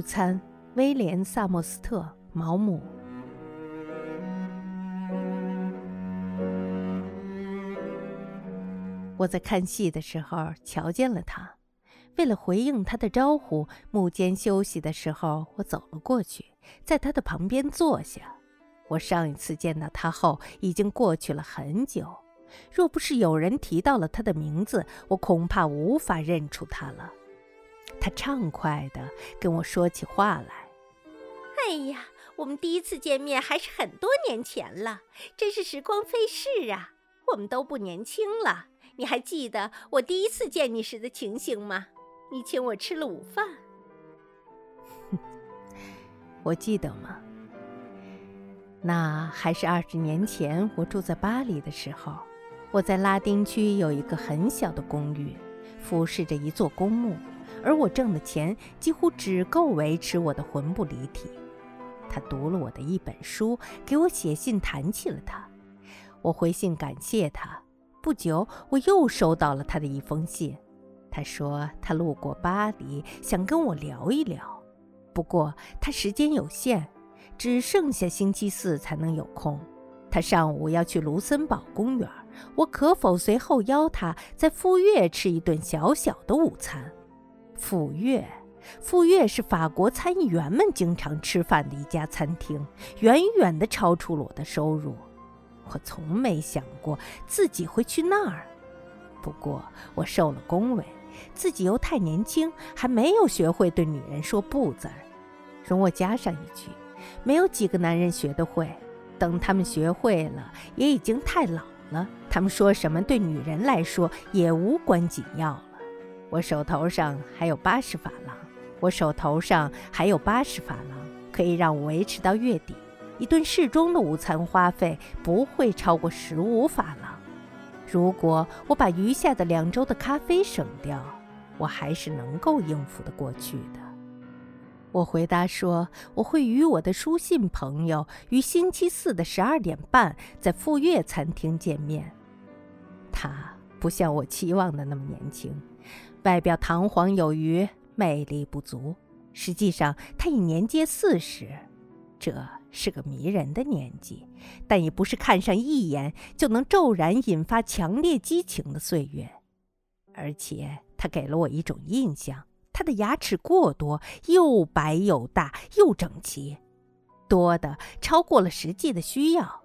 午餐，威廉·萨默斯特·毛姆。我在看戏的时候瞧见了他，为了回应他的招呼，幕间休息的时候，我走了过去，在他的旁边坐下。我上一次见到他后，已经过去了很久。若不是有人提到了他的名字，我恐怕无法认出他了。他畅快地跟我说起话来：“哎呀，我们第一次见面还是很多年前了，真是时光飞逝啊！我们都不年轻了。你还记得我第一次见你时的情形吗？你请我吃了午饭。我记得吗？那还是二十年前，我住在巴黎的时候。我在拉丁区有一个很小的公寓，俯视着一座公墓。而我挣的钱几乎只够维持我的魂不离体。他读了我的一本书，给我写信谈起了他。我回信感谢他。不久，我又收到了他的一封信。他说他路过巴黎，想跟我聊一聊。不过他时间有限，只剩下星期四才能有空。他上午要去卢森堡公园，我可否随后邀他在富岳吃一顿小小的午餐？富岳，富岳是法国参议员们经常吃饭的一家餐厅，远远地超出了我的收入。我从没想过自己会去那儿。不过我受了恭维，自己又太年轻，还没有学会对女人说不字儿。容我加上一句：没有几个男人学得会。等他们学会了，也已经太老了。他们说什么对女人来说也无关紧要。我手头上还有八十法郎，我手头上还有八十法郎，可以让我维持到月底。一顿适中的午餐花费不会超过十五法郎。如果我把余下的两周的咖啡省掉，我还是能够应付得过去的。我回答说，我会与我的书信朋友于星期四的十二点半在富岳餐厅见面。他不像我期望的那么年轻。外表堂皇有余，魅力不足。实际上，他已年届四十，这是个迷人的年纪，但也不是看上一眼就能骤然引发强烈激情的岁月。而且，他给了我一种印象：他的牙齿过多，又白又大又整齐，多的超过了实际的需要。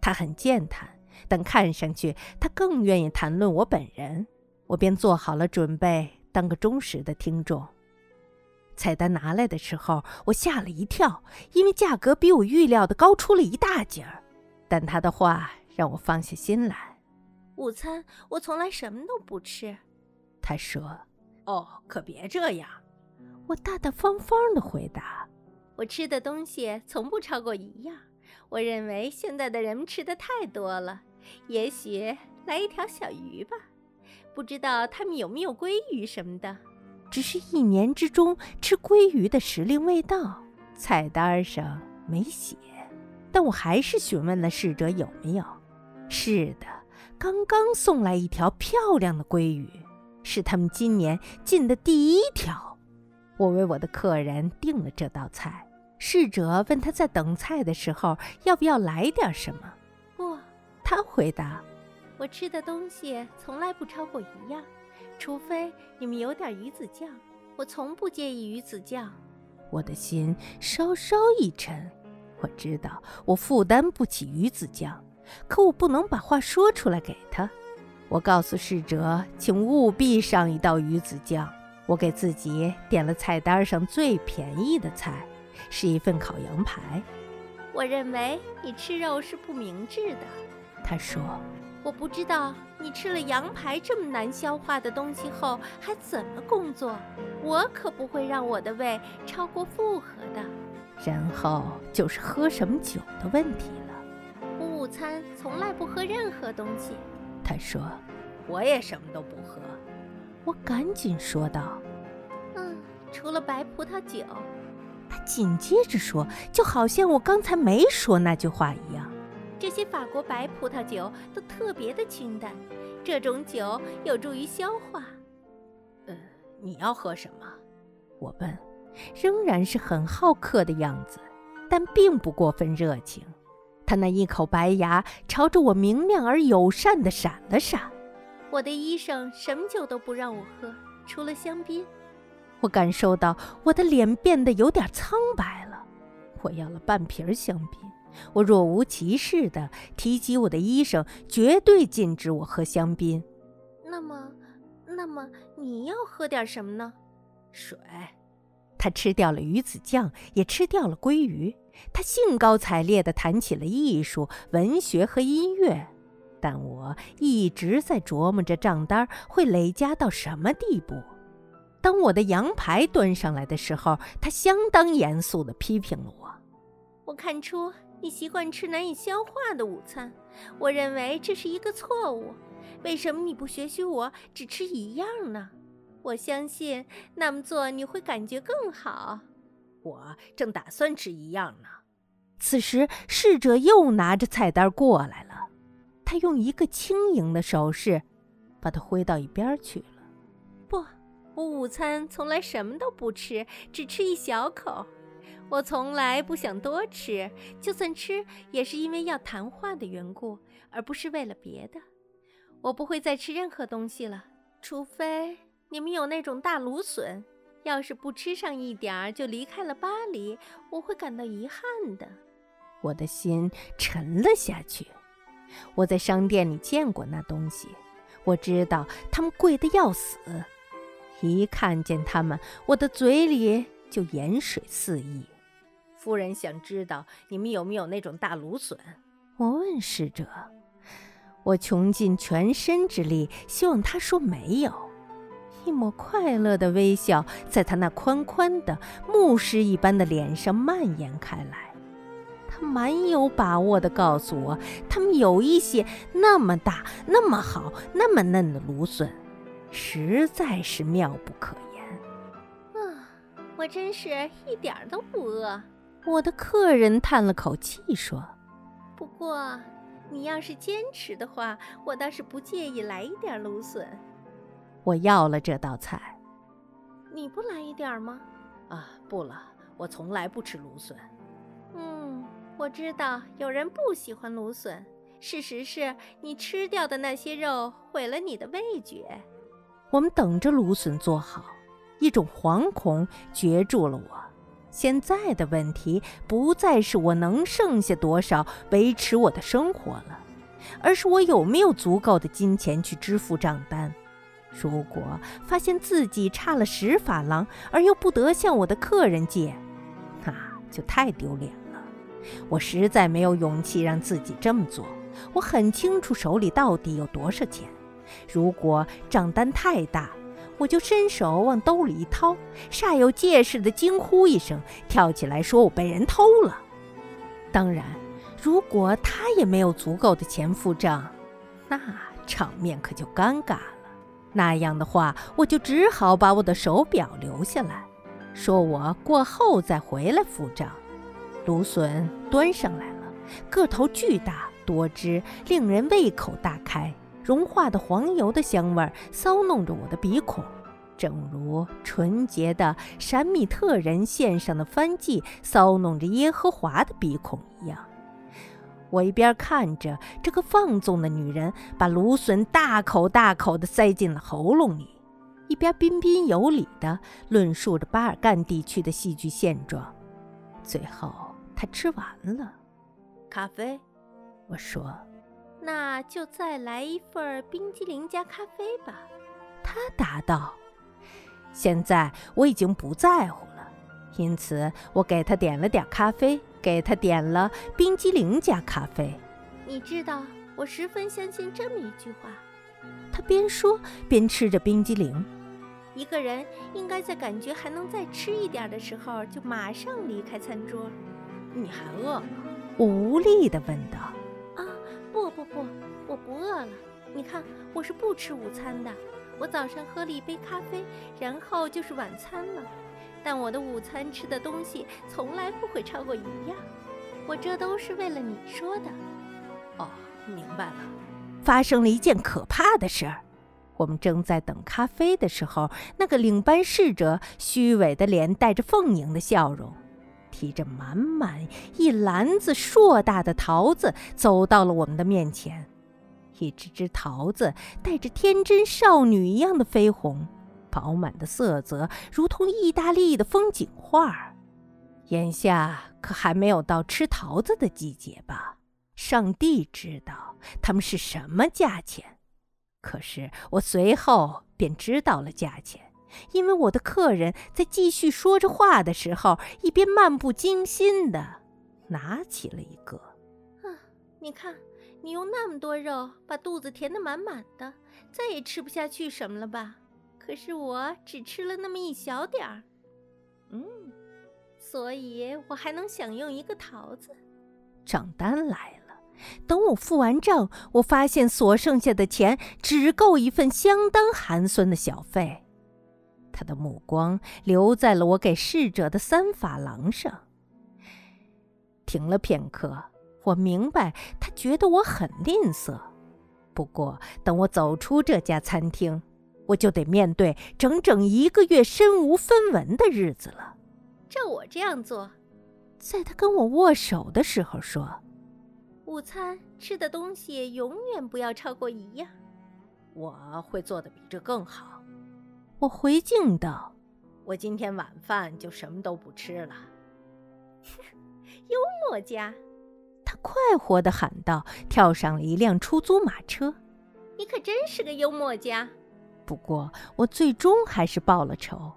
他很健谈，但看上去他更愿意谈论我本人。我便做好了准备，当个忠实的听众。菜单拿来的时候，我吓了一跳，因为价格比我预料的高出了一大截儿。但他的话让我放下心来。午餐我从来什么都不吃，他说。哦，可别这样，我大大方方的回答。我吃的东西从不超过一样。我认为现在的人们吃的太多了，也许来一条小鱼吧。不知道他们有没有鲑鱼什么的，只是一年之中吃鲑鱼的时令未到，菜单上没写。但我还是询问了侍者有没有。是的，刚刚送来一条漂亮的鲑鱼，是他们今年进的第一条。我为我的客人订了这道菜。侍者问他在等菜的时候要不要来点什么。不，他回答。我吃的东西从来不超过一样，除非你们有点鱼子酱。我从不介意鱼子酱。我的心稍稍一沉，我知道我负担不起鱼子酱，可我不能把话说出来给他。我告诉侍者，请务必上一道鱼子酱。我给自己点了菜单上最便宜的菜，是一份烤羊排。我认为你吃肉是不明智的，他说。我不知道你吃了羊排这么难消化的东西后还怎么工作。我可不会让我的胃超过负荷的。然后就是喝什么酒的问题了。我午餐从来不喝任何东西。他说：“我也什么都不喝。”我赶紧说道：“嗯，除了白葡萄酒。”他紧接着说，就好像我刚才没说那句话一样。这些法国白葡萄酒都特别的清淡，这种酒有助于消化。呃，你要喝什么？我问。仍然是很好客的样子，但并不过分热情。他那一口白牙朝着我明亮而友善的闪了闪。我的医生什么酒都不让我喝，除了香槟。我感受到我的脸变得有点苍白了。我要了半瓶香槟。我若无其事地提及我的医生绝对禁止我喝香槟。那么，那么你要喝点什么呢？水。他吃掉了鱼子酱，也吃掉了鲑鱼。他兴高采烈地谈起了艺术、文学和音乐，但我一直在琢磨着账单会累加到什么地步。当我的羊排端上来的时候，他相当严肃地批评了我。我看出你习惯吃难以消化的午餐，我认为这是一个错误。为什么你不学习我，只吃一样呢？我相信那么做你会感觉更好。我正打算吃一样呢。此时，侍者又拿着菜单过来了。他用一个轻盈的手势，把它挥到一边去了。不，我午餐从来什么都不吃，只吃一小口。我从来不想多吃，就算吃，也是因为要谈话的缘故，而不是为了别的。我不会再吃任何东西了，除非你们有那种大芦笋。要是不吃上一点儿就离开了巴黎，我会感到遗憾的。我的心沉了下去。我在商店里见过那东西，我知道它们贵得要死。一看见它们，我的嘴里就盐水四溢。夫人想知道你们有没有那种大芦笋？我问侍者。我穷尽全身之力，希望他说没有。一抹快乐的微笑在他那宽宽的牧师一般的脸上蔓延开来。他蛮有把握地告诉我，他们有一些那么大、那么好、那么嫩的芦笋，实在是妙不可言。啊，我真是一点都不饿。我的客人叹了口气说：“不过，你要是坚持的话，我倒是不介意来一点芦笋。”我要了这道菜，你不来一点吗？啊，不了，我从来不吃芦笋。嗯，我知道有人不喜欢芦笋。事实是你吃掉的那些肉毁了你的味觉。我们等着芦笋做好，一种惶恐攫住了我。现在的问题不再是我能剩下多少维持我的生活了，而是我有没有足够的金钱去支付账单。如果发现自己差了十法郎，而又不得向我的客人借，那就太丢脸了。我实在没有勇气让自己这么做。我很清楚手里到底有多少钱。如果账单太大，我就伸手往兜里一掏，煞有介事地惊呼一声，跳起来说我被人偷了。当然，如果他也没有足够的钱付账，那场面可就尴尬了。那样的话，我就只好把我的手表留下来，说我过后再回来付账。芦笋端上来了，个头巨大多汁，令人胃口大开。融化的黄油的香味骚弄着我的鼻孔，正如纯洁的闪米特人献上的番祭骚弄着耶和华的鼻孔一样。我一边看着这个放纵的女人把芦笋大口大口地塞进了喉咙里，一边彬彬有礼地论述着巴尔干地区的戏剧现状。最后，她吃完了咖啡，我说：“那就再来一份冰激凌加咖啡吧。”他答道：“现在我已经不在乎了，因此我给他点了点咖啡。”给他点了冰激凌加咖啡。你知道，我十分相信这么一句话。他边说边吃着冰激凌。一个人应该在感觉还能再吃一点的时候，就马上离开餐桌。你还饿吗？我无力地问道。啊，不，我不饿了。你看，我是不吃午餐的。我早上喝了一杯咖啡，然后就是晚餐了。但我的午餐吃的东西从来不会超过一样，我这都是为了你说的。哦，明白了。发生了一件可怕的事儿，我们正在等咖啡的时候，那个领班侍者虚伪的脸带着奉迎的笑容，提着满满一篮子硕大的桃子走到了我们的面前。一只只桃子带着天真少女一样的绯红，饱满的色泽如同意大利的风景画。眼下可还没有到吃桃子的季节吧？上帝知道它们是什么价钱。可是我随后便知道了价钱，因为我的客人在继续说着话的时候，一边漫不经心的拿起了一个。啊，你看，你用那么多肉把肚子填得满满的，再也吃不下去什么了吧？可是我只吃了那么一小点儿，嗯，所以我还能享用一个桃子。账单来了。等我付完账，我发现所剩下的钱只够一份相当寒酸的小费。他的目光留在了我给侍者的三法郎上。停了片刻，我明白他觉得我很吝啬。不过，等我走出这家餐厅，我就得面对整整一个月身无分文的日子了。照我这样做，在他跟我握手的时候说。午餐吃的东西永远不要超过一样。我会做的比这更好。我回敬道：“我今天晚饭就什么都不吃了。”幽默家，他快活的喊道，跳上了一辆出租马车。你可真是个幽默家。不过我最终还是报了仇。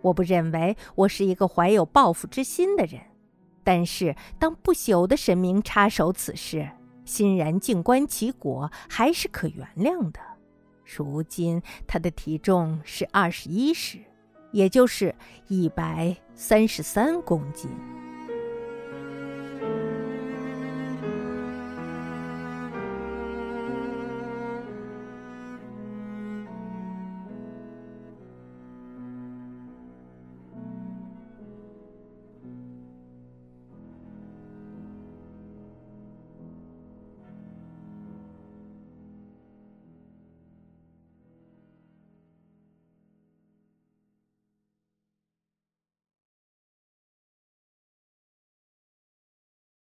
我不认为我是一个怀有报复之心的人。但是，当不朽的神明插手此事，欣然静观其果，还是可原谅的。如今他的体重是二十一石，也就是一百三十三公斤。